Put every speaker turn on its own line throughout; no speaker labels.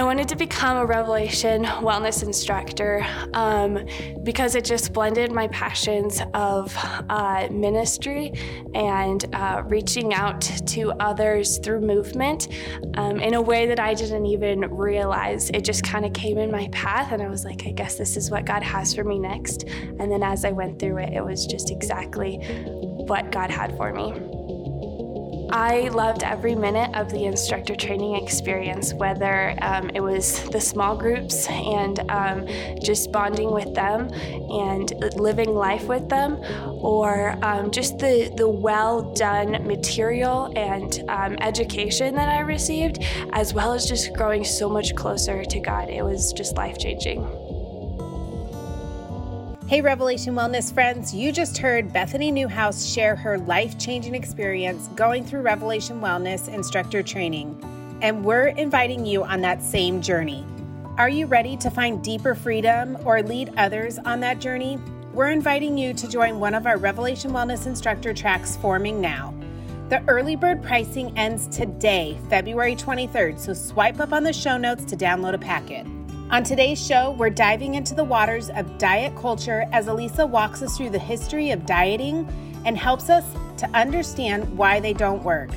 I wanted to become a Revelation wellness instructor um, because it just blended my passions of uh, ministry and uh, reaching out to others through movement um, in a way that I didn't even realize. It just kind of came in my path, and I was like, I guess this is what God has for me next. And then as I went through it, it was just exactly what God had for me. I loved every minute of the instructor training experience, whether um, it was the small groups and um, just bonding with them and living life with them, or um, just the, the well done material and um, education that I received, as well as just growing so much closer to God. It was just life changing.
Hey, Revelation Wellness friends, you just heard Bethany Newhouse share her life changing experience going through Revelation Wellness instructor training. And we're inviting you on that same journey. Are you ready to find deeper freedom or lead others on that journey? We're inviting you to join one of our Revelation Wellness instructor tracks forming now. The early bird pricing ends today, February 23rd, so swipe up on the show notes to download a packet. On today's show, we're diving into the waters of diet culture as Alisa walks us through the history of dieting and helps us to understand why they don't work.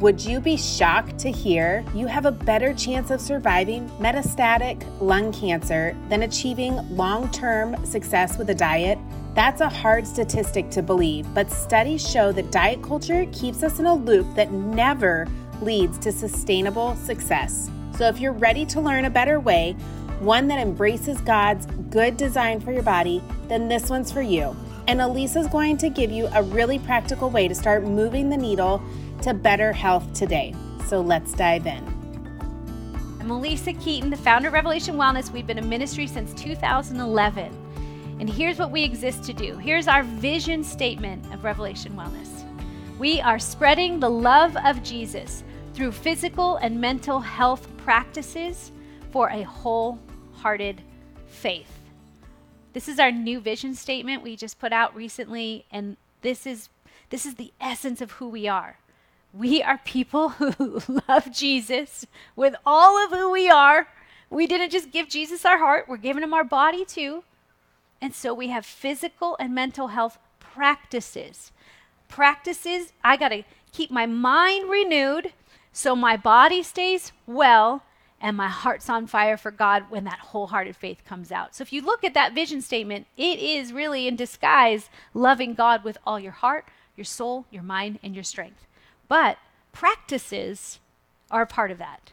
Would you be shocked to hear you have a better chance of surviving metastatic lung cancer than achieving long term success with a diet? That's a hard statistic to believe, but studies show that diet culture keeps us in a loop that never leads to sustainable success. So if you're ready to learn a better way, one that embraces God's good design for your body, then this one's for you. And Alisa's going to give you a really practical way to start moving the needle to better health today. So let's dive in.
I'm Alisa Keeton, the founder of Revelation Wellness. We've been a ministry since 2011. And here's what we exist to do. Here's our vision statement of Revelation Wellness. We are spreading the love of Jesus through physical and mental health practices for a wholehearted faith. This is our new vision statement we just put out recently and this is this is the essence of who we are. We are people who love Jesus with all of who we are. We didn't just give Jesus our heart, we're giving him our body too. And so we have physical and mental health practices. Practices, I got to keep my mind renewed so my body stays well and my heart's on fire for God when that wholehearted faith comes out. So if you look at that vision statement, it is really in disguise loving God with all your heart, your soul, your mind, and your strength. But practices are a part of that.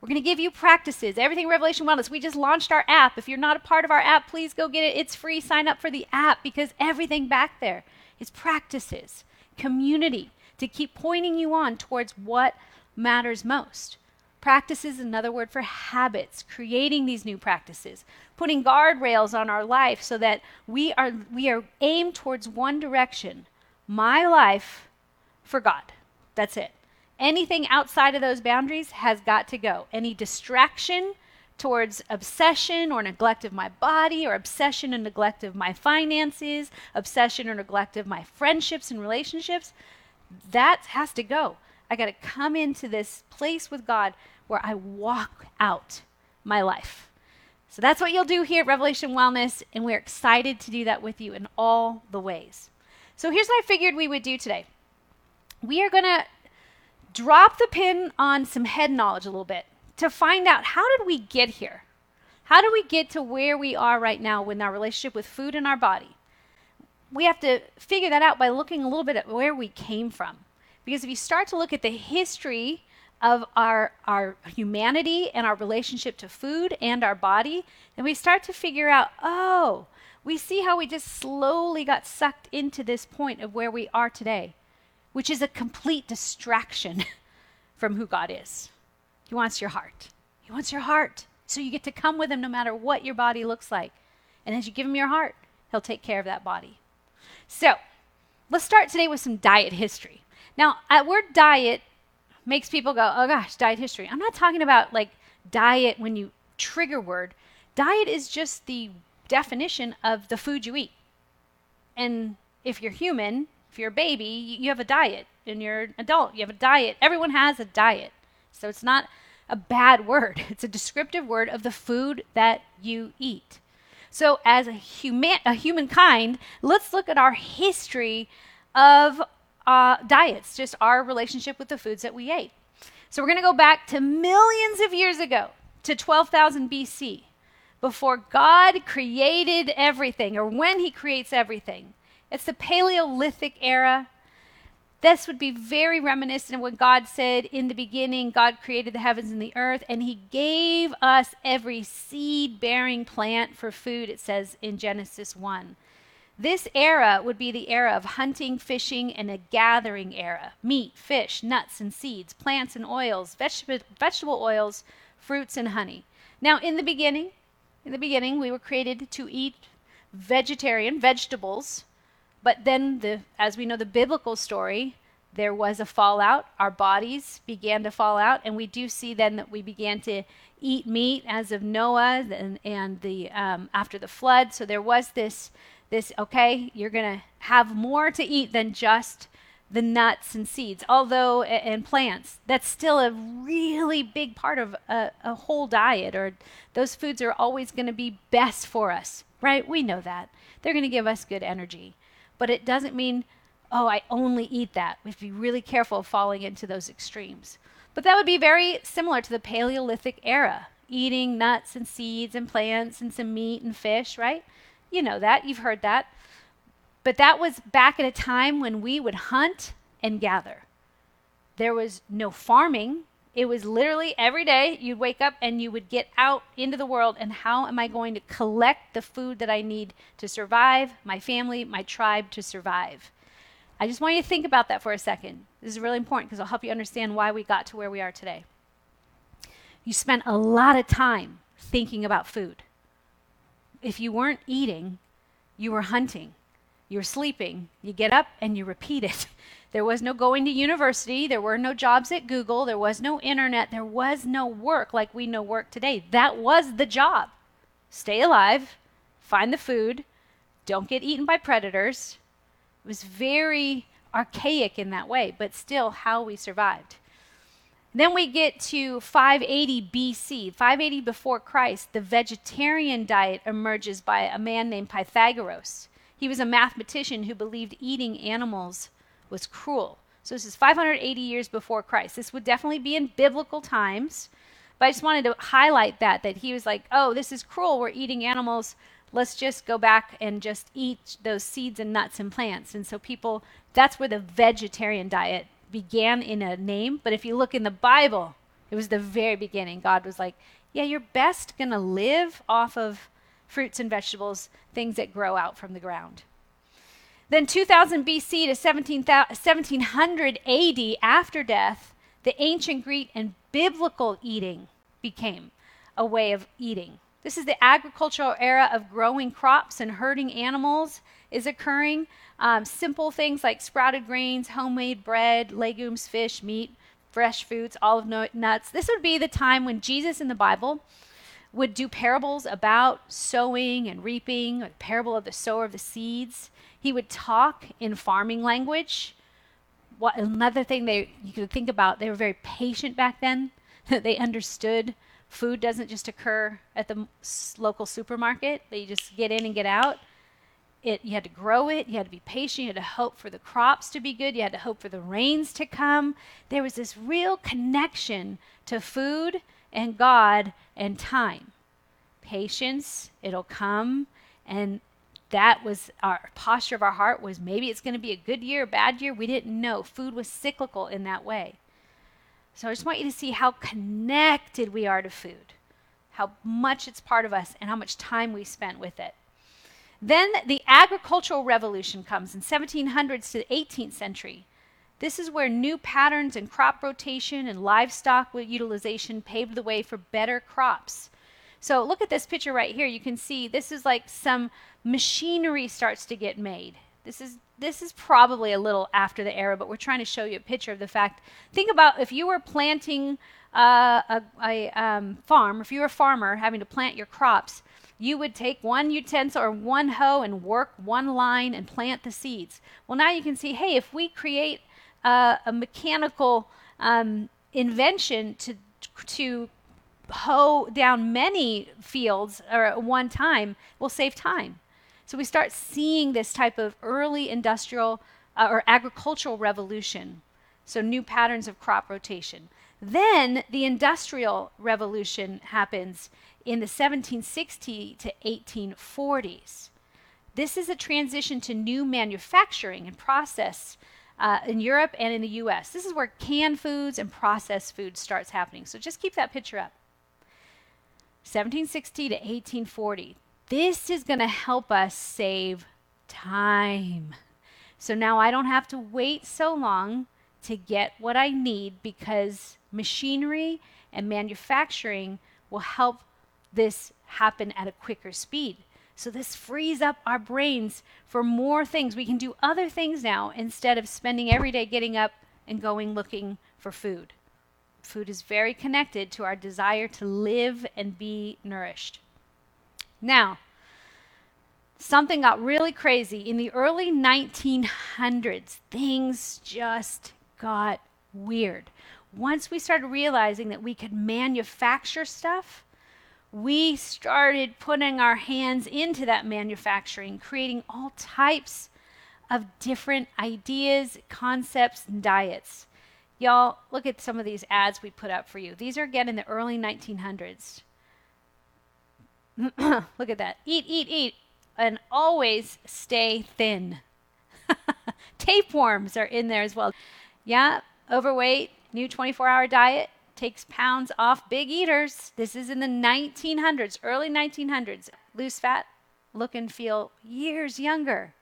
We're going to give you practices. Everything Revelation Wellness. We just launched our app. If you're not a part of our app, please go get it. It's free. Sign up for the app because everything back there is practices, community to keep pointing you on towards what matters most. Practice is another word for habits, creating these new practices, putting guardrails on our life so that we are, we are aimed towards one direction my life for God. That's it. Anything outside of those boundaries has got to go. Any distraction towards obsession or neglect of my body, or obsession and neglect of my finances, obsession or neglect of my friendships and relationships, that has to go. I got to come into this place with God where I walk out my life. So that's what you'll do here at Revelation Wellness, and we're excited to do that with you in all the ways. So here's what I figured we would do today we are going to drop the pin on some head knowledge a little bit to find out how did we get here? How do we get to where we are right now with our relationship with food and our body? We have to figure that out by looking a little bit at where we came from. Because if you start to look at the history of our, our humanity and our relationship to food and our body, then we start to figure out, oh, we see how we just slowly got sucked into this point of where we are today, which is a complete distraction from who God is. He wants your heart. He wants your heart. So you get to come with Him no matter what your body looks like. And as you give Him your heart, He'll take care of that body. So let's start today with some diet history. Now, at word diet makes people go, oh gosh, diet history. I'm not talking about like diet when you trigger word. Diet is just the definition of the food you eat. And if you're human, if you're a baby, you have a diet. And you're an adult, you have a diet. Everyone has a diet. So it's not a bad word. It's a descriptive word of the food that you eat. So, as a human, a humankind, let's look at our history of uh, diets, just our relationship with the foods that we ate. So, we're going to go back to millions of years ago, to 12,000 BC, before God created everything, or when He creates everything. It's the Paleolithic era. This would be very reminiscent of what God said in the beginning God created the heavens and the earth, and He gave us every seed bearing plant for food, it says in Genesis 1. This era would be the era of hunting, fishing, and a gathering era meat, fish, nuts, and seeds, plants and oils, vegetable, vegetable oils, fruits, and honey. Now, in the beginning, in the beginning, we were created to eat vegetarian vegetables but then, the, as we know the biblical story, there was a fallout. Our bodies began to fall out, and we do see then that we began to eat meat as of Noah and, and the um, after the flood. So there was this this okay, you're gonna have more to eat than just the nuts and seeds, although and plants. That's still a really big part of a, a whole diet, or those foods are always going to be best for us, right? We know that they're going to give us good energy but it doesn't mean, oh, I only eat that. We have to be really careful of falling into those extremes. But that would be very similar to the Paleolithic era, eating nuts and seeds and plants and some meat and fish, right? You know that, you've heard that. But that was back at a time when we would hunt and gather. There was no farming, it was literally every day you'd wake up and you would get out into the world and how am I going to collect the food that I need to survive, my family, my tribe to survive. I just want you to think about that for a second. This is really important because it'll help you understand why we got to where we are today. You spent a lot of time thinking about food. If you weren't eating, you were hunting. You were sleeping. You get up and you repeat it. There was no going to university. There were no jobs at Google. There was no internet. There was no work like we know work today. That was the job. Stay alive, find the food, don't get eaten by predators. It was very archaic in that way, but still how we survived. Then we get to 580 BC, 580 before Christ. The vegetarian diet emerges by a man named Pythagoras. He was a mathematician who believed eating animals was cruel. So this is 580 years before Christ. This would definitely be in biblical times. But I just wanted to highlight that that he was like, "Oh, this is cruel. We're eating animals. Let's just go back and just eat those seeds and nuts and plants." And so people that's where the vegetarian diet began in a name, but if you look in the Bible, it was the very beginning. God was like, "Yeah, you're best going to live off of fruits and vegetables, things that grow out from the ground." Then 2000 BC to 17, 1700 AD, after death, the ancient Greek and biblical eating became a way of eating. This is the agricultural era of growing crops and herding animals is occurring. Um, simple things like sprouted grains, homemade bread, legumes, fish, meat, fresh foods, olive nuts. This would be the time when Jesus in the Bible would do parables about sowing and reaping, a parable of the sower of the seeds. He would talk in farming language. What another thing they you could think about, they were very patient back then. they understood food doesn't just occur at the local supermarket. That you just get in and get out. It you had to grow it, you had to be patient, you had to hope for the crops to be good, you had to hope for the rains to come. There was this real connection to food and God and time. Patience, it'll come and that was our posture of our heart was maybe it's going to be a good year, a bad year. We didn't know. Food was cyclical in that way. So I just want you to see how connected we are to food, how much it's part of us, and how much time we spent with it. Then the agricultural revolution comes in 1700s to the 18th century. This is where new patterns in crop rotation and livestock utilization paved the way for better crops. So look at this picture right here. You can see this is like some machinery starts to get made. This is this is probably a little after the era, but we're trying to show you a picture of the fact. Think about if you were planting uh, a, a um, farm, if you were a farmer having to plant your crops, you would take one utensil or one hoe and work one line and plant the seeds. Well, now you can see, hey, if we create uh, a mechanical um, invention to to hoe down many fields or at one time we'll save time. So we start seeing this type of early industrial uh, or agricultural revolution. So new patterns of crop rotation. Then the industrial revolution happens in the 1760 to 1840s. This is a transition to new manufacturing and process uh, in Europe and in the US. This is where canned foods and processed foods starts happening. So just keep that picture up. 1760 to 1840. This is going to help us save time. So now I don't have to wait so long to get what I need because machinery and manufacturing will help this happen at a quicker speed. So this frees up our brains for more things. We can do other things now instead of spending every day getting up and going looking for food. Food is very connected to our desire to live and be nourished. Now, something got really crazy. In the early 1900s, things just got weird. Once we started realizing that we could manufacture stuff, we started putting our hands into that manufacturing, creating all types of different ideas, concepts, and diets. Y'all, look at some of these ads we put up for you. These are again in the early 1900s. look at that. Eat, eat, eat, and always stay thin. Tapeworms are in there as well. Yeah, overweight, new 24 hour diet takes pounds off big eaters. This is in the 1900s, early 1900s. Lose fat, look and feel years younger.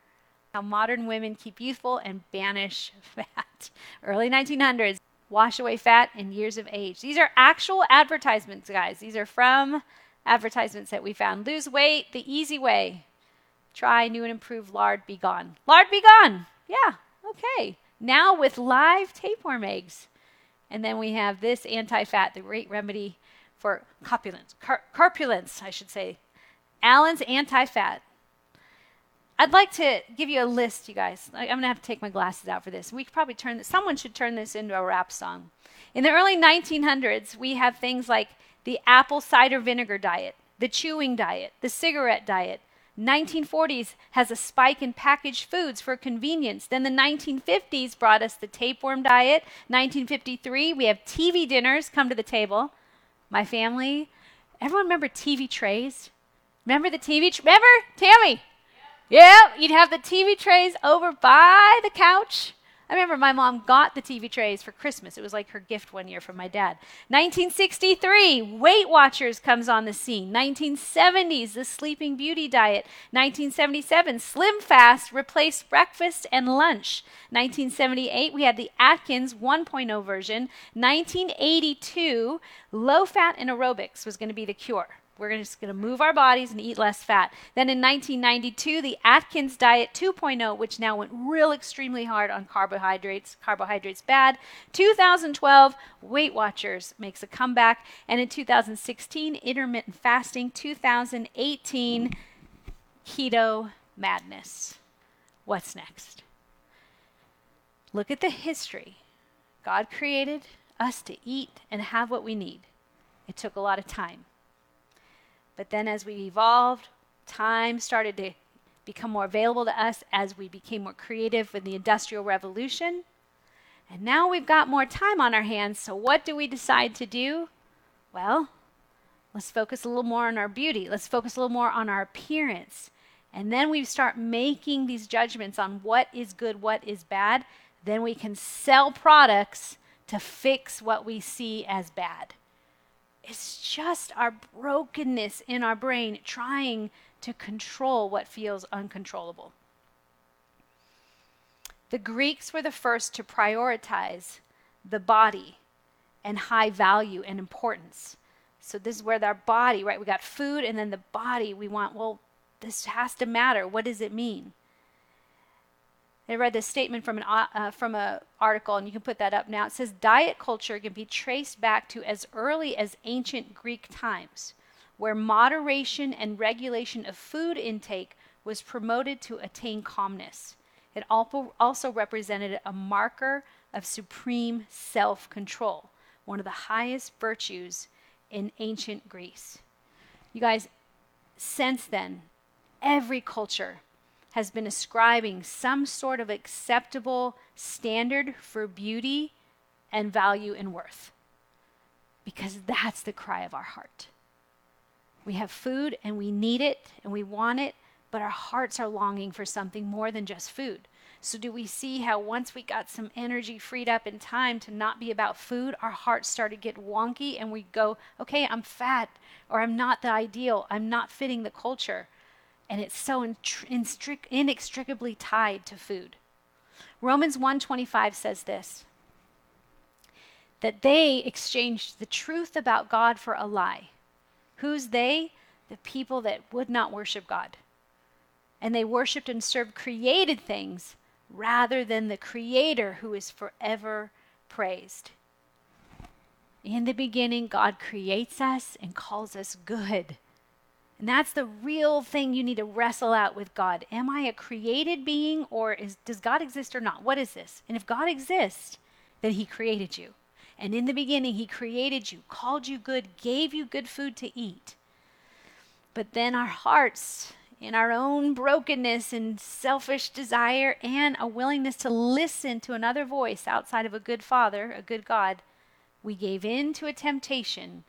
How modern women keep youthful and banish fat. Early 1900s, wash away fat in years of age. These are actual advertisements, guys. These are from advertisements that we found. Lose weight the easy way. Try new and improved lard be gone. Lard be gone. Yeah, okay. Now with live tapeworm eggs. And then we have this anti fat, the great remedy for corpulence, car- corpulence, I should say. Allen's anti fat. I'd like to give you a list, you guys. I'm going to have to take my glasses out for this. We could probably turn this, someone should turn this into a rap song. In the early 1900s, we have things like the apple cider vinegar diet, the chewing diet, the cigarette diet. 1940s has a spike in packaged foods for convenience. Then the 1950s brought us the tapeworm diet. 1953, we have TV dinners come to the table. My family, everyone remember TV trays? Remember the TV? Remember, Tammy? Yeah, you'd have the TV trays over by the couch. I remember my mom got the TV trays for Christmas. It was like her gift one year from my dad. 1963, Weight Watchers comes on the scene. 1970s, the Sleeping Beauty diet. 1977, Slim Fast replaced breakfast and lunch. 1978, we had the Atkins 1.0 version. 1982, low fat and aerobics was going to be the cure. We're just going to move our bodies and eat less fat. Then in 1992, the Atkins Diet 2.0, which now went real extremely hard on carbohydrates. Carbohydrates bad. 2012, Weight Watchers makes a comeback. And in 2016, intermittent fasting. 2018, keto madness. What's next? Look at the history. God created us to eat and have what we need. It took a lot of time. But then as we evolved, time started to become more available to us as we became more creative with the Industrial Revolution. And now we've got more time on our hands, so what do we decide to do? Well, let's focus a little more on our beauty. Let's focus a little more on our appearance. And then we start making these judgments on what is good, what is bad. Then we can sell products to fix what we see as bad. It's just our brokenness in our brain trying to control what feels uncontrollable. The Greeks were the first to prioritize the body and high value and importance. So, this is where our body, right? We got food and then the body, we want, well, this has to matter. What does it mean? I read this statement from an uh, from an article, and you can put that up now. It says diet culture can be traced back to as early as ancient Greek times, where moderation and regulation of food intake was promoted to attain calmness. It also represented a marker of supreme self-control. one of the highest virtues in ancient Greece. You guys, since then, every culture has been ascribing some sort of acceptable standard for beauty and value and worth. Because that's the cry of our heart. We have food and we need it and we want it, but our hearts are longing for something more than just food. So, do we see how once we got some energy freed up in time to not be about food, our hearts start to get wonky and we go, okay, I'm fat or I'm not the ideal, I'm not fitting the culture. And it's so inextricably tied to food. Romans 1:25 says this that they exchanged the truth about God for a lie. Who's they? The people that would not worship God. And they worshiped and served created things rather than the Creator who is forever praised. In the beginning, God creates us and calls us good. And that's the real thing you need to wrestle out with God. Am I a created being or is, does God exist or not? What is this? And if God exists, then He created you. And in the beginning, He created you, called you good, gave you good food to eat. But then our hearts in our own brokenness and selfish desire and a willingness to listen to another voice outside of a good father, a good God, we gave in to a temptation.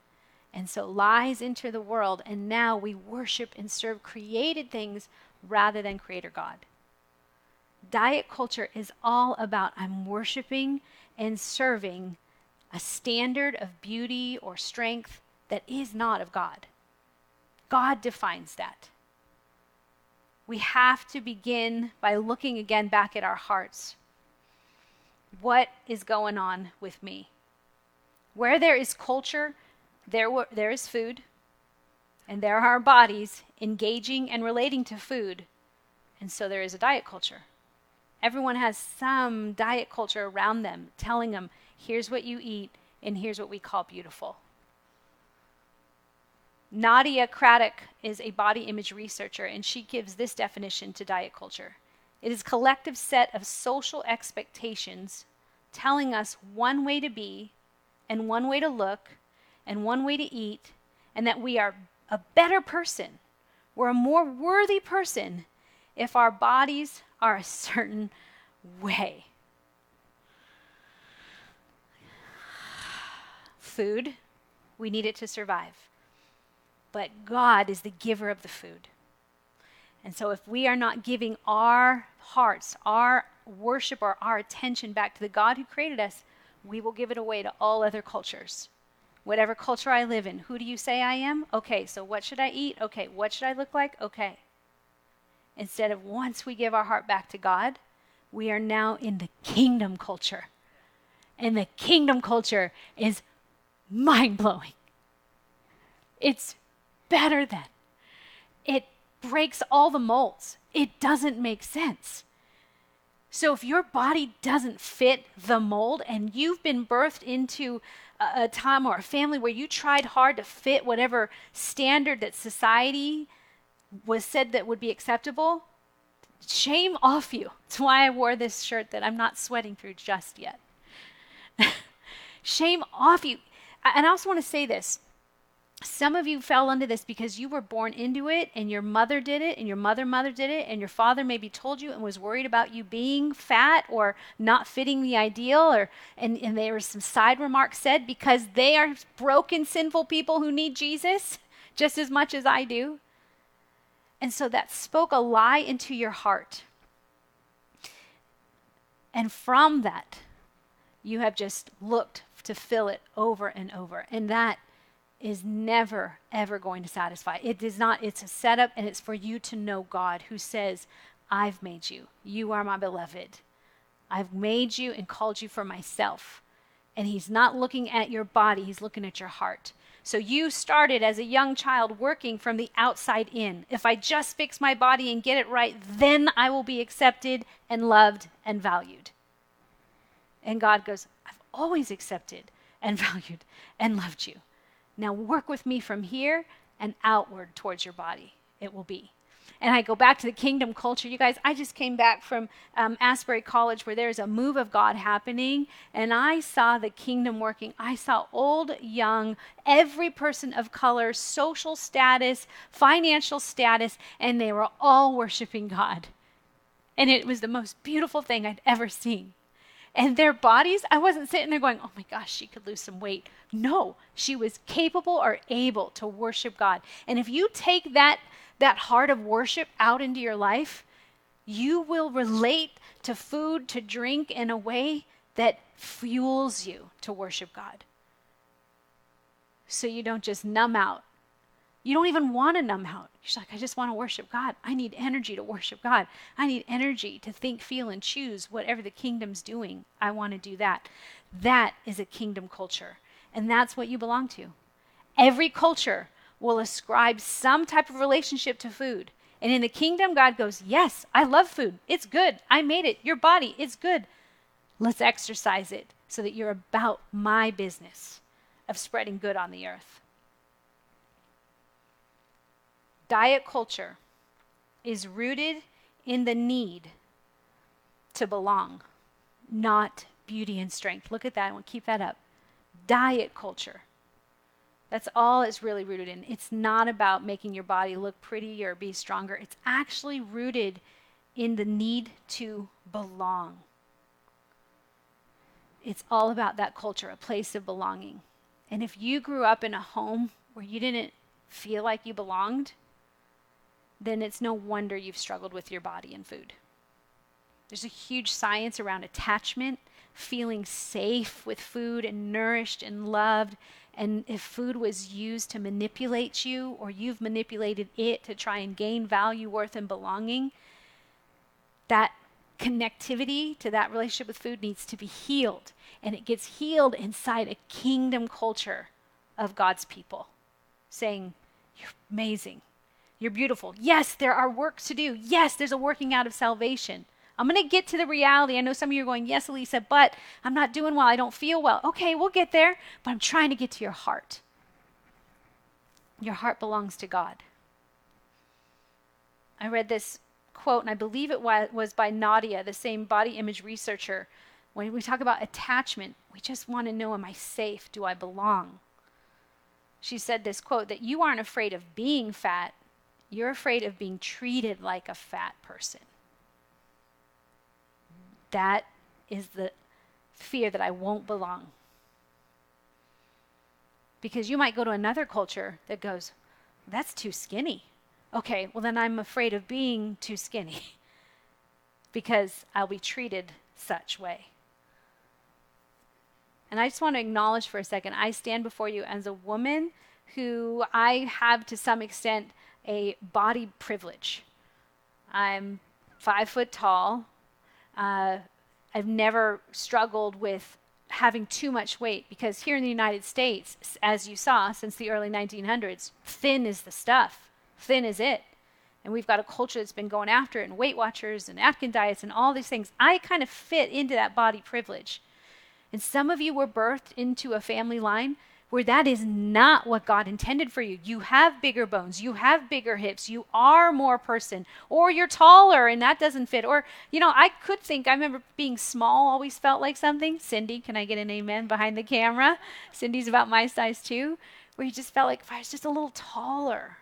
And so lies enter the world, and now we worship and serve created things rather than Creator God. Diet culture is all about I'm worshiping and serving a standard of beauty or strength that is not of God. God defines that we have to begin by looking again back at our hearts. What is going on with me? Where there is culture, there, there is food, and there are our bodies engaging and relating to food. And so there is a diet culture. Everyone has some diet culture around them telling them, here's what you eat, and here's what we call beautiful. Nadia Craddock is a body image researcher, and she gives this definition to diet culture it is a collective set of social expectations telling us one way to be, and one way to look, and one way to eat, and that we are a better person. We're a more worthy person if our bodies are a certain way. Food, we need it to survive but God is the giver of the food. And so, if we are not giving our hearts, our worship, or our attention back to the God who created us, we will give it away to all other cultures. Whatever culture I live in, who do you say I am? Okay, so what should I eat? Okay, what should I look like? Okay. Instead of once we give our heart back to God, we are now in the kingdom culture. And the kingdom culture is mind blowing. It's better than. It breaks all the molds. It doesn't make sense. So if your body doesn't fit the mold and you've been birthed into a, time or a family where you tried hard to fit whatever standard that society was said that would be acceptable, shame off you. That's why I wore this shirt that I'm not sweating through just yet. shame off you. And I also want to say this some of you fell into this because you were born into it and your mother did it and your mother mother did it and your father maybe told you and was worried about you being fat or not fitting the ideal or and, and there was some side remarks said because they are broken sinful people who need jesus just as much as i do. And so that spoke a lie into your heart. And from that you have just looked to fill it over and over. And that is never, ever going to satisfy. It is not, it's a setup and it's for you to know God who says, I've made you. You are my beloved. I've made you and called you for myself. And He's not looking at your body, He's looking at your heart. So you started as a young child working from the outside in. If I just fix my body and get it right, then I will be accepted and loved and valued. And God goes, I've always accepted and valued and loved you. Now work with me from here and outward towards your body. It will be. and I go back to the kingdom culture. You guys, I just came back from um, Asbury College where there's a move of God happening, and I saw the kingdom working. I saw old, young, every person of color, social status, financial status, and they were all worshiping God. And it was the most beautiful thing I'd ever seen. And their bodies, I wasn't sitting there going, oh my gosh, she could lose some weight. No, she was capable or able to worship God. And if you take that that heart of worship out into your life, you will relate to food, to drink in a way that fuels you to worship God. So you don't just numb out. You don't even want to numb out. You're like, I just want to worship God. I need energy to worship God. I need energy to think, feel, and choose whatever the kingdom's doing. I want to do that. That is a kingdom culture. And that's what you belong to. Every culture will ascribe some type of relationship to food. And in the kingdom, God goes, Yes, I love food. It's good. I made it. Your body, it's good. Let's exercise it so that you're about my business of spreading good on the earth. Diet culture is rooted in the need to belong, not beauty and strength. Look at that. To keep that up. Diet culture that's all it's really rooted in. It's not about making your body look pretty or be stronger. It's actually rooted in the need to belong. It's all about that culture, a place of belonging. And if you grew up in a home where you didn't feel like you belonged, then it's no wonder you've struggled with your body and food. There's a huge science around attachment, feeling safe with food and nourished and loved and if food was used to manipulate you or you've manipulated it to try and gain value, worth, and belonging, that connectivity to that relationship with food needs to be healed. And it gets healed inside a kingdom culture of God's people, saying, You're amazing. You're beautiful. Yes, there are works to do. Yes, there's a working out of salvation. I'm going to get to the reality. I know some of you are going, Yes, Alisa, but I'm not doing well. I don't feel well. Okay, we'll get there, but I'm trying to get to your heart. Your heart belongs to God. I read this quote, and I believe it was by Nadia, the same body image researcher. When we talk about attachment, we just want to know Am I safe? Do I belong? She said this quote that you aren't afraid of being fat, you're afraid of being treated like a fat person. That is the fear that I won't belong. Because you might go to another culture that goes, that's too skinny. Okay, well, then I'm afraid of being too skinny because I'll be treated such way. And I just want to acknowledge for a second I stand before you as a woman who I have to some extent a body privilege. I'm five foot tall. Uh, I've never struggled with having too much weight because here in the United States, as you saw since the early 1900s, thin is the stuff. Thin is it. And we've got a culture that's been going after it, and Weight Watchers and Atkins diets and all these things. I kind of fit into that body privilege. And some of you were birthed into a family line where that is not what God intended for you. You have bigger bones, you have bigger hips, you are more person, or you're taller and that doesn't fit. Or, you know, I could think, I remember being small always felt like something. Cindy, can I get an amen behind the camera? Cindy's about my size too, where you just felt like if I was just a little taller,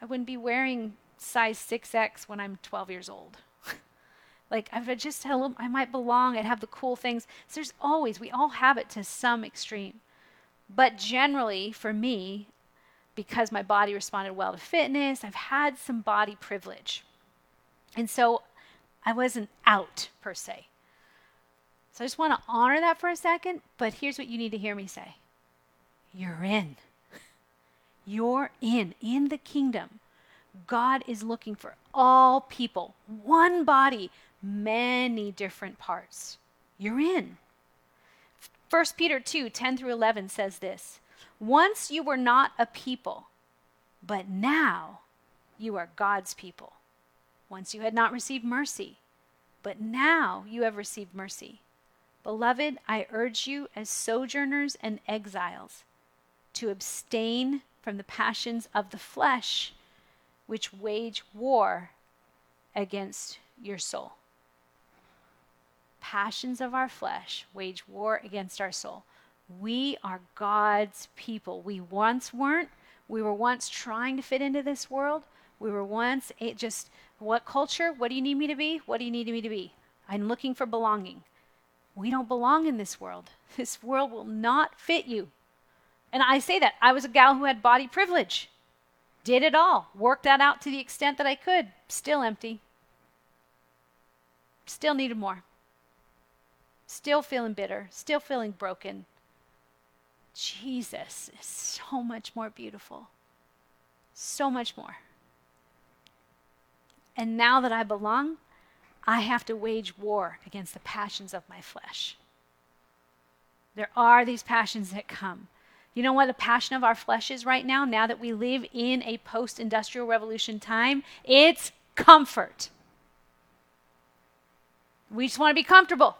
I wouldn't be wearing size 6X when I'm 12 years old. like I just had a little, I might belong. I'd have the cool things. So there's always, we all have it to some extreme. But generally, for me, because my body responded well to fitness, I've had some body privilege. And so I wasn't out per se. So I just want to honor that for a second, but here's what you need to hear me say You're in. You're in, in the kingdom. God is looking for all people, one body, many different parts. You're in. 1 Peter 2 10 through 11 says this Once you were not a people, but now you are God's people. Once you had not received mercy, but now you have received mercy. Beloved, I urge you as sojourners and exiles to abstain from the passions of the flesh which wage war against your soul. Passions of our flesh wage war against our soul. We are God's people. We once weren't. We were once trying to fit into this world. We were once just what culture? What do you need me to be? What do you need me to be? I'm looking for belonging. We don't belong in this world. This world will not fit you. And I say that. I was a gal who had body privilege. Did it all. Worked that out to the extent that I could. Still empty. Still needed more. Still feeling bitter. Still feeling broken. Jesus is so much more beautiful. So much more. And now that I belong, I have to wage war against the passions of my flesh. There are these passions that come. You know what the passion of our flesh is right now, now that we live in a post industrial revolution time? It's comfort. We just want to be comfortable.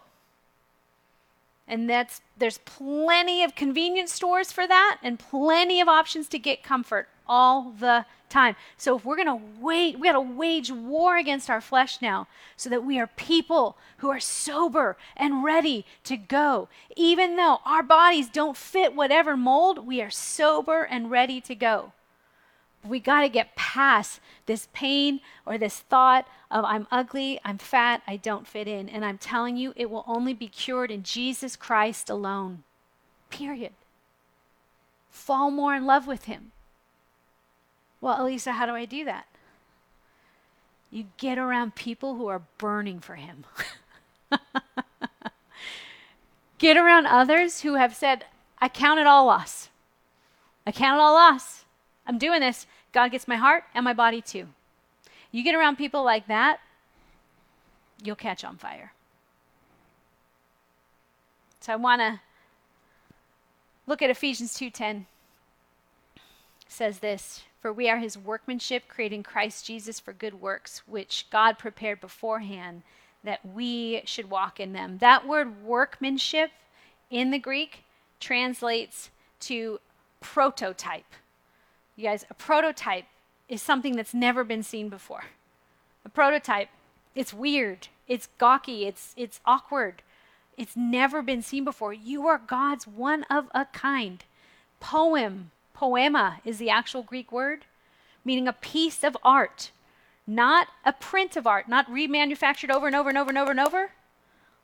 And that's there's plenty of convenience stores for that and plenty of options to get comfort all the time. So if we're going to wait, we got to wage war against our flesh now so that we are people who are sober and ready to go. Even though our bodies don't fit whatever mold, we are sober and ready to go. We got to get past this pain or this thought of I'm ugly, I'm fat, I don't fit in. And I'm telling you, it will only be cured in Jesus Christ alone. Period. Fall more in love with Him. Well, Alisa, how do I do that? You get around people who are burning for Him. get around others who have said, I count it all loss. I count it all loss. I'm doing this. God gets my heart and my body too. You get around people like that, you'll catch on fire. So I want to look at Ephesians 2:10. says this, "For we are his workmanship, creating Christ Jesus for good works, which God prepared beforehand that we should walk in them." That word workmanship in the Greek translates to prototype. You guys, a prototype is something that's never been seen before. A prototype, it's weird, it's gawky, it's it's awkward. It's never been seen before. You are God's one of a kind. Poem, poema is the actual Greek word, meaning a piece of art, not a print of art, not remanufactured over and over and over and over and over.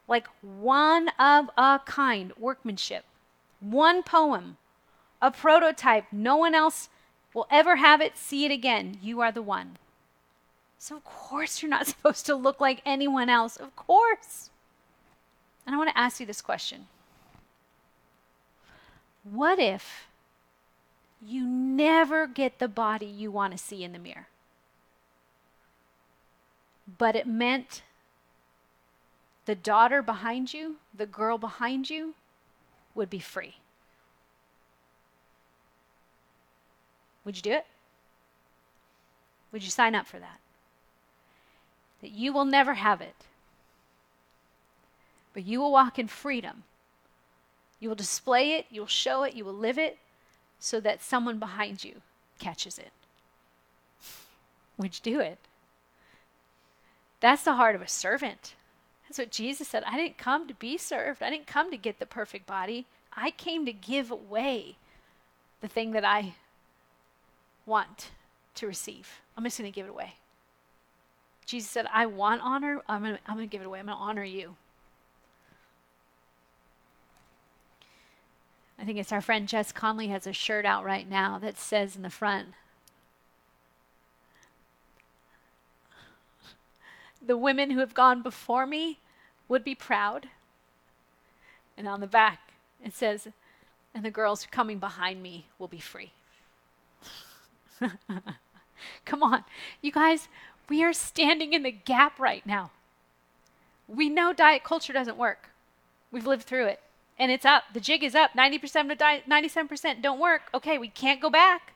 Like one of a kind workmanship. One poem, a prototype. No one else will ever have it, see it again. You are the one. So, of course, you're not supposed to look like anyone else. Of course. And I want to ask you this question What if you never get the body you want to see in the mirror? But it meant the daughter behind you, the girl behind you, would be free. Would you do it? Would you sign up for that? That you will never have it, but you will walk in freedom. You will display it, you will show it, you will live it so that someone behind you catches it. Would you do it? That's the heart of a servant. That's what Jesus said. I didn't come to be served. I didn't come to get the perfect body. I came to give away the thing that I want to receive. I'm just going to give it away. Jesus said, I want honor. I'm going to give it away. I'm going to honor you. I think it's our friend Jess Connolly has a shirt out right now that says in the front, The women who have gone before me would be proud. And on the back, it says, And the girls coming behind me will be free. Come on. You guys, we are standing in the gap right now. We know diet culture doesn't work. We've lived through it. And it's up. The jig is up. 90% of diet, 97% don't work. Okay, we can't go back.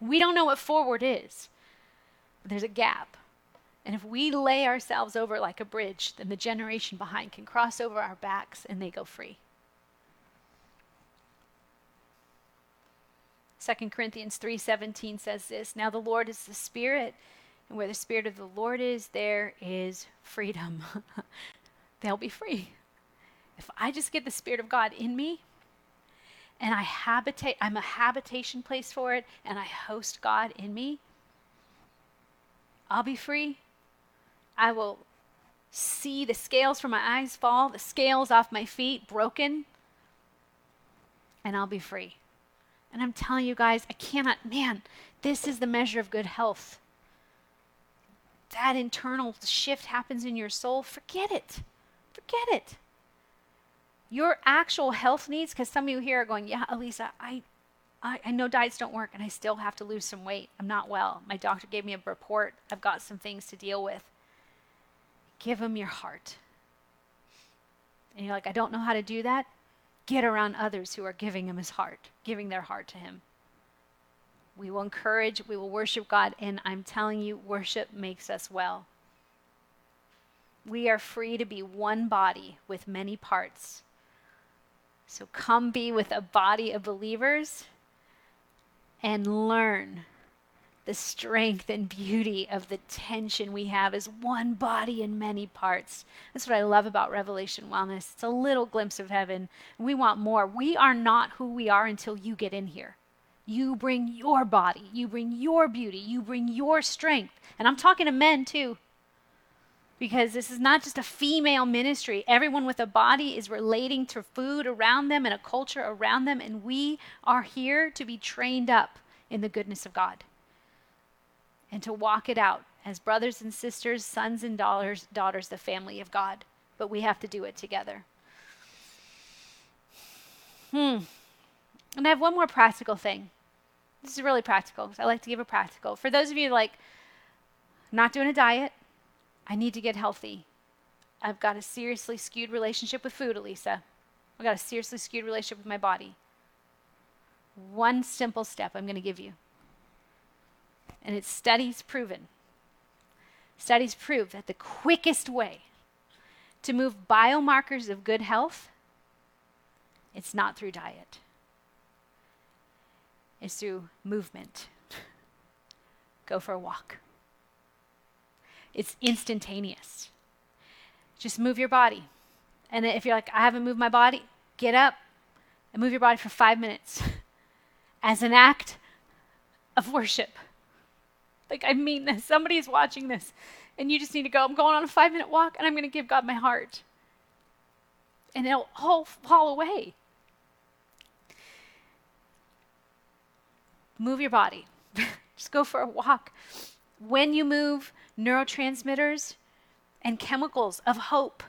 We don't know what forward is. There's a gap. And if we lay ourselves over like a bridge, then the generation behind can cross over our backs and they go free. 2 Corinthians 3:17 says this, "Now the Lord is the Spirit, and where the Spirit of the Lord is, there is freedom." They'll be free. If I just get the Spirit of God in me, and I habitate, I'm a habitation place for it, and I host God in me, I'll be free. I will see the scales from my eyes fall, the scales off my feet broken, and I'll be free. And I'm telling you guys, I cannot, man, this is the measure of good health. That internal shift happens in your soul. Forget it. Forget it. Your actual health needs, because some of you here are going, yeah, Alisa, I, I, I know diets don't work and I still have to lose some weight. I'm not well. My doctor gave me a report. I've got some things to deal with. Give him your heart. And you're like, I don't know how to do that get around others who are giving him his heart, giving their heart to him. We will encourage, we will worship God, and I'm telling you, worship makes us well. We are free to be one body with many parts. So come be with a body of believers and learn the strength and beauty of the tension we have as one body in many parts. That's what I love about Revelation Wellness. It's a little glimpse of heaven. We want more. We are not who we are until you get in here. You bring your body, you bring your beauty, you bring your strength. And I'm talking to men too. Because this is not just a female ministry. Everyone with a body is relating to food around them and a culture around them, and we are here to be trained up in the goodness of God and to walk it out as brothers and sisters, sons and daughters, daughters, the family of God. But we have to do it together. Hmm. And I have one more practical thing. This is really practical I like to give a practical. For those of you like not doing a diet, I need to get healthy. I've got a seriously skewed relationship with food, Alisa. I've got a seriously skewed relationship with my body. One simple step I'm going to give you and it's studies proven. Studies prove that the quickest way to move biomarkers of good health it's not through diet. It's through movement. Go for a walk. It's instantaneous. Just move your body. And if you're like, I haven't moved my body, get up and move your body for five minutes as an act of worship. Like, I mean this. Somebody's watching this, and you just need to go. I'm going on a five minute walk, and I'm going to give God my heart. And it'll all fall away. Move your body. just go for a walk. When you move, neurotransmitters and chemicals of hope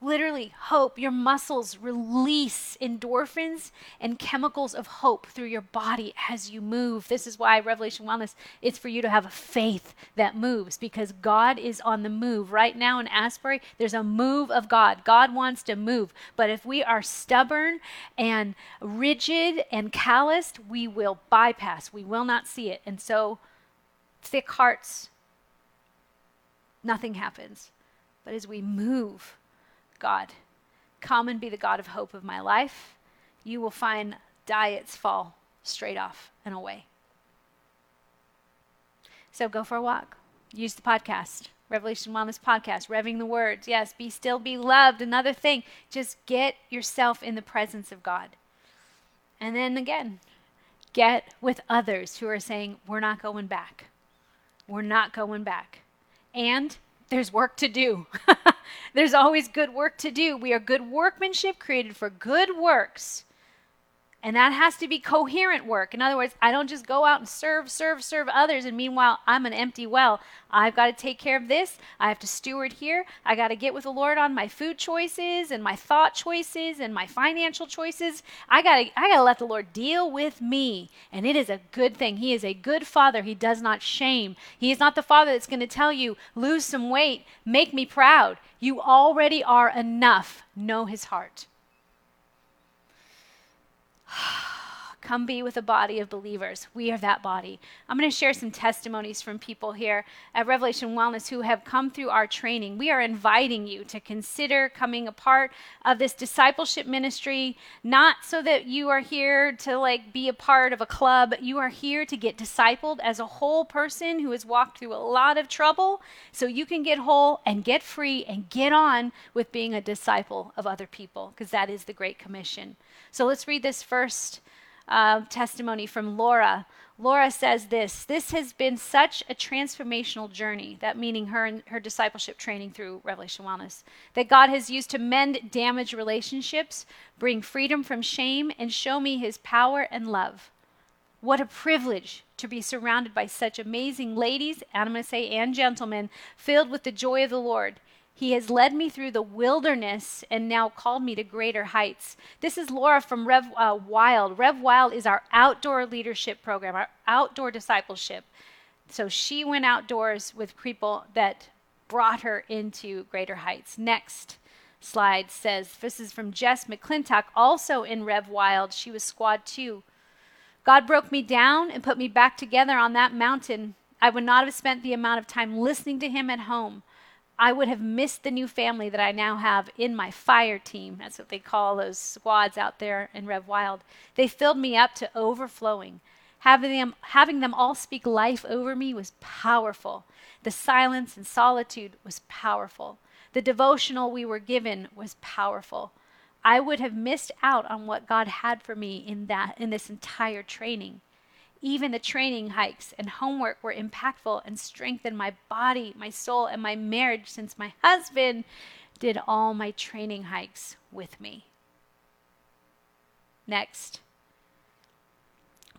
literally hope your muscles release endorphins and chemicals of hope through your body as you move. This is why revelation wellness it's for you to have a faith that moves because god is on the move. Right now in asbury there's a move of god. God wants to move. But if we are stubborn and rigid and calloused we will bypass. We will not see it. And so thick hearts nothing happens. But as we move God. Come and be the God of hope of my life. You will find diets fall straight off and away. So go for a walk. Use the podcast, Revelation Wellness Podcast, Revving the Words. Yes, be still, be loved. Another thing, just get yourself in the presence of God. And then again, get with others who are saying, We're not going back. We're not going back. And there's work to do. there's always good work to do. We are good workmanship created for good works and that has to be coherent work. In other words, I don't just go out and serve, serve, serve others, and meanwhile, I'm an empty well. I've got to take care of this. I have to steward here. I got to get with the Lord on my food choices and my thought choices and my financial choices. I got to I got to let the Lord deal with me. And it is a good thing. He is a good father. He does not shame. He is not the father that's going to tell you, lose some weight, make me proud. You already are enough. Know his heart. Come be with a body of believers. We are that body. I'm going to share some testimonies from people here at Revelation Wellness who have come through our training. We are inviting you to consider coming a part of this discipleship ministry, not so that you are here to like be a part of a club. You are here to get discipled as a whole person who has walked through a lot of trouble so you can get whole and get free and get on with being a disciple of other people because that is the Great Commission. So let's read this first uh, testimony from Laura. Laura says this This has been such a transformational journey, that meaning her and her discipleship training through Revelation Wellness, that God has used to mend damaged relationships, bring freedom from shame, and show me his power and love. What a privilege to be surrounded by such amazing ladies, and I'm going to say, and gentlemen, filled with the joy of the Lord. He has led me through the wilderness and now called me to greater heights. This is Laura from Rev uh, Wild. Rev Wild is our outdoor leadership program, our outdoor discipleship. So she went outdoors with people that brought her into greater heights. Next slide says this is from Jess McClintock, also in Rev Wild. She was squad two. God broke me down and put me back together on that mountain. I would not have spent the amount of time listening to him at home. I would have missed the new family that I now have in my fire team. That's what they call those squads out there in Rev Wild. They filled me up to overflowing. Having them, having them all speak life over me was powerful. The silence and solitude was powerful. The devotional we were given was powerful. I would have missed out on what God had for me in that in this entire training. Even the training hikes and homework were impactful and strengthened my body, my soul, and my marriage since my husband did all my training hikes with me. Next,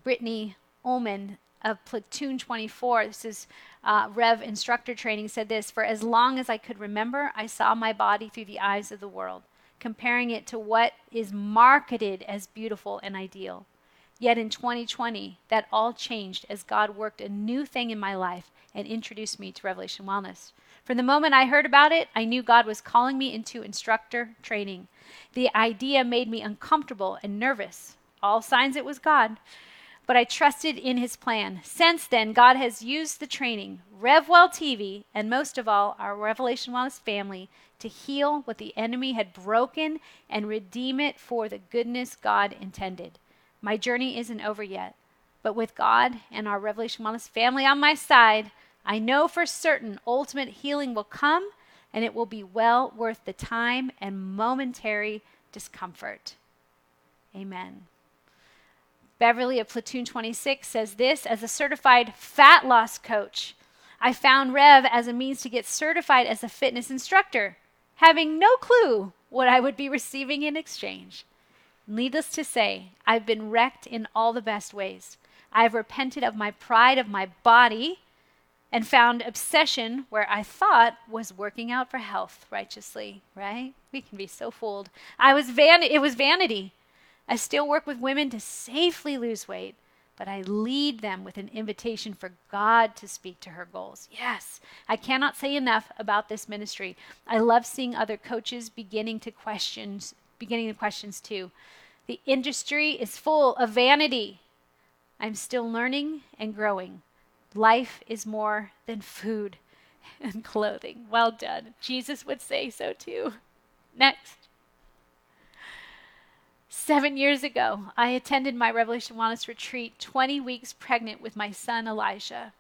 Brittany Ullman of Platoon 24, this is uh, Rev instructor training, said this For as long as I could remember, I saw my body through the eyes of the world, comparing it to what is marketed as beautiful and ideal. Yet in 2020, that all changed as God worked a new thing in my life and introduced me to Revelation Wellness. From the moment I heard about it, I knew God was calling me into instructor training. The idea made me uncomfortable and nervous. All signs it was God. But I trusted in his plan. Since then, God has used the training, RevWell TV, and most of all, our Revelation Wellness family to heal what the enemy had broken and redeem it for the goodness God intended. My journey isn't over yet, but with God and our Revelation Wellness family on my side, I know for certain ultimate healing will come and it will be well worth the time and momentary discomfort. Amen. Beverly of Platoon 26 says this as a certified fat loss coach. I found Rev as a means to get certified as a fitness instructor, having no clue what I would be receiving in exchange. Needless to say, I've been wrecked in all the best ways. I've repented of my pride of my body and found obsession where I thought was working out for health righteously, right? We can be so fooled. I was van it was vanity. I still work with women to safely lose weight, but I lead them with an invitation for God to speak to her goals. Yes, I cannot say enough about this ministry. I love seeing other coaches beginning to questions beginning the questions too. The industry is full of vanity. I'm still learning and growing. Life is more than food and clothing. Well done. Jesus would say so too. Next. Seven years ago, I attended my Revelation Wellness retreat, 20 weeks pregnant with my son Elijah.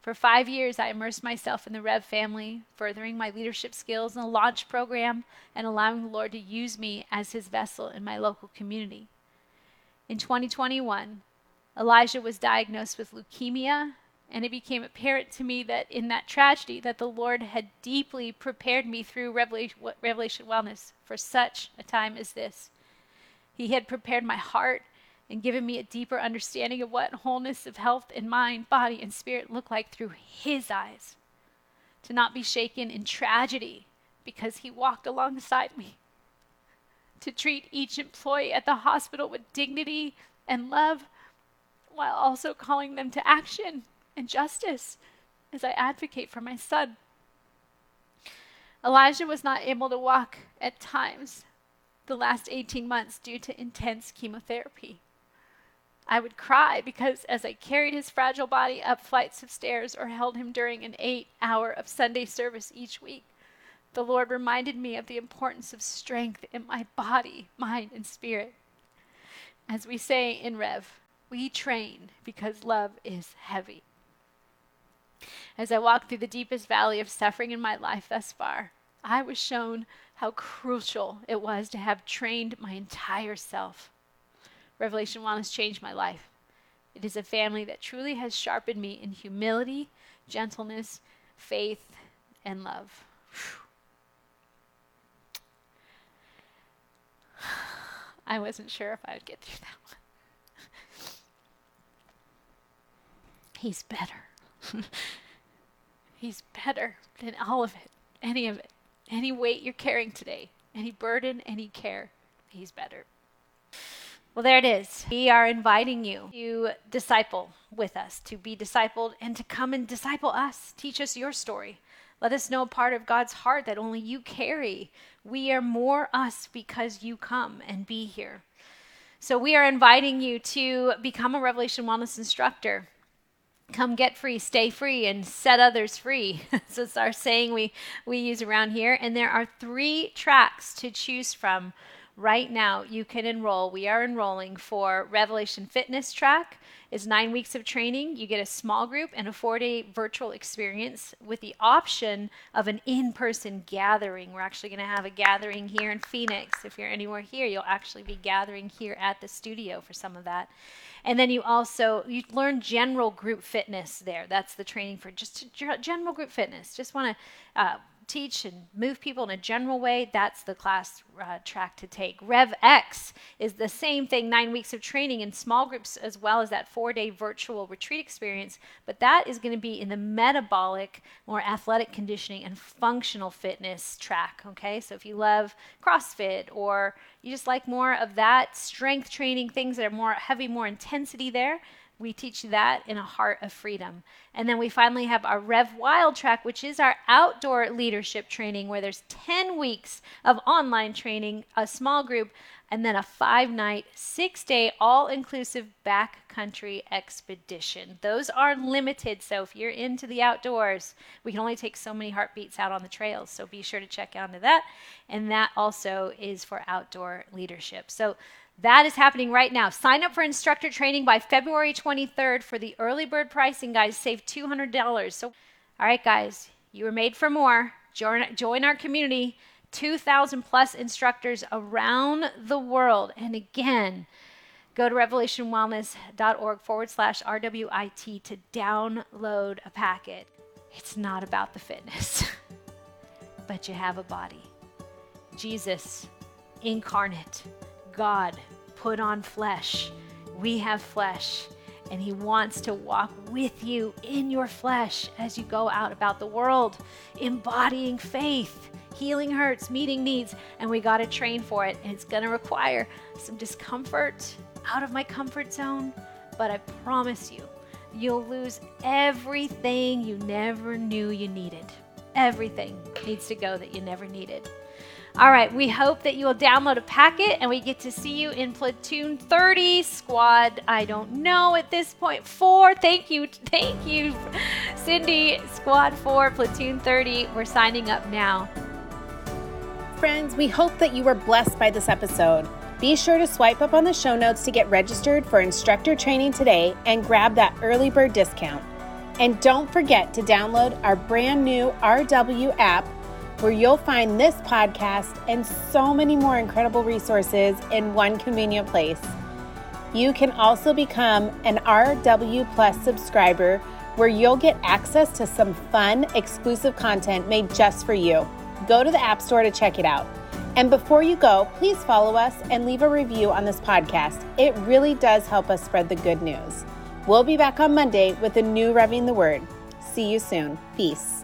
For five years, I immersed myself in the Rev family, furthering my leadership skills in the launch program and allowing the Lord to use me as his vessel in my local community. In 2021, Elijah was diagnosed with leukemia, and it became apparent to me that in that tragedy that the Lord had deeply prepared me through Revelation, Revelation Wellness for such a time as this. He had prepared my heart and given me a deeper understanding of what wholeness of health in mind, body, and spirit look like through His eyes. To not be shaken in tragedy because He walked alongside me. To treat each employee at the hospital with dignity and love while also calling them to action and justice as I advocate for my son. Elijah was not able to walk at times the last 18 months due to intense chemotherapy. I would cry because as I carried his fragile body up flights of stairs or held him during an eight hour of Sunday service each week, the Lord reminded me of the importance of strength in my body, mind, and spirit. As we say in Rev, we train because love is heavy. As I walked through the deepest valley of suffering in my life thus far, I was shown how crucial it was to have trained my entire self. Revelation Wellness changed my life. It is a family that truly has sharpened me in humility, gentleness, faith, and love. I wasn't sure if I would get through that one. He's better. He's better than all of it, any of it, any weight you're carrying today, any burden, any care. He's better. Well, there it is. We are inviting you to disciple with us, to be discipled, and to come and disciple us. Teach us your story. Let us know a part of God's heart that only you carry. We are more us because you come and be here. So, we are inviting you to become a Revelation Wellness instructor come get free, stay free, and set others free. so it's our saying we, we use around here. And there are three tracks to choose from right now. You can enroll. We are enrolling for Revelation Fitness Track. Is nine weeks of training. You get a small group and a four-day virtual experience with the option of an in-person gathering. We're actually going to have a gathering here in Phoenix. If you're anywhere here, you'll actually be gathering here at the studio for some of that. And then you also you learn general group fitness there. That's the training for just general group fitness. Just want to uh, teach and move people in a general way, that's the class uh, track to take. Rev X is the same thing, nine weeks of training in small groups, as well as that four day virtual retreat experience. But that is going to be in the metabolic, more athletic conditioning and functional fitness track. Okay, so if you love CrossFit or you just like more of that strength training, things that are more heavy, more intensity there, we teach that in a heart of freedom. And then we finally have our Rev Wild track, which is our outdoor leadership training, where there's 10 weeks of online training, a small group, and then a five night, six day, all inclusive backcountry expedition. Those are limited. So if you're into the outdoors, we can only take so many heartbeats out on the trails. So be sure to check out into that. And that also is for outdoor leadership. So that is happening right now. Sign up for instructor training by February 23rd for the early bird pricing, guys. Save $200. So, all right, guys, you were made for more. Join, join our community. 2,000 plus instructors around the world. And again, go to revelationwellness.org forward slash RWIT to download a packet. It's not about the fitness, but you have a body. Jesus incarnate God put on flesh. We have flesh, and He wants to walk with you in your flesh as you go out about the world, embodying faith, healing hurts, meeting needs, and we got to train for it. And it's going to require some discomfort out of my comfort zone, but I promise you, you'll lose everything you never knew you needed. Everything needs to go that you never needed. All right, we hope that you will download a packet and we get to see you in Platoon 30, Squad, I don't know at this point, 4. Thank you, thank you, Cindy, Squad 4, Platoon 30. We're signing up now.
Friends, we hope that you were blessed by this episode. Be sure to swipe up on the show notes to get registered for instructor training today and grab that early bird discount. And don't forget to download our brand new RW app where you'll find this podcast and so many more incredible resources in one convenient place. You can also become an RW Plus subscriber where you'll get access to some fun, exclusive content made just for you. Go to the App Store to check it out. And before you go, please follow us and leave a review on this podcast. It really does help us spread the good news. We'll be back on Monday with a new Revving the Word. See you soon. Peace.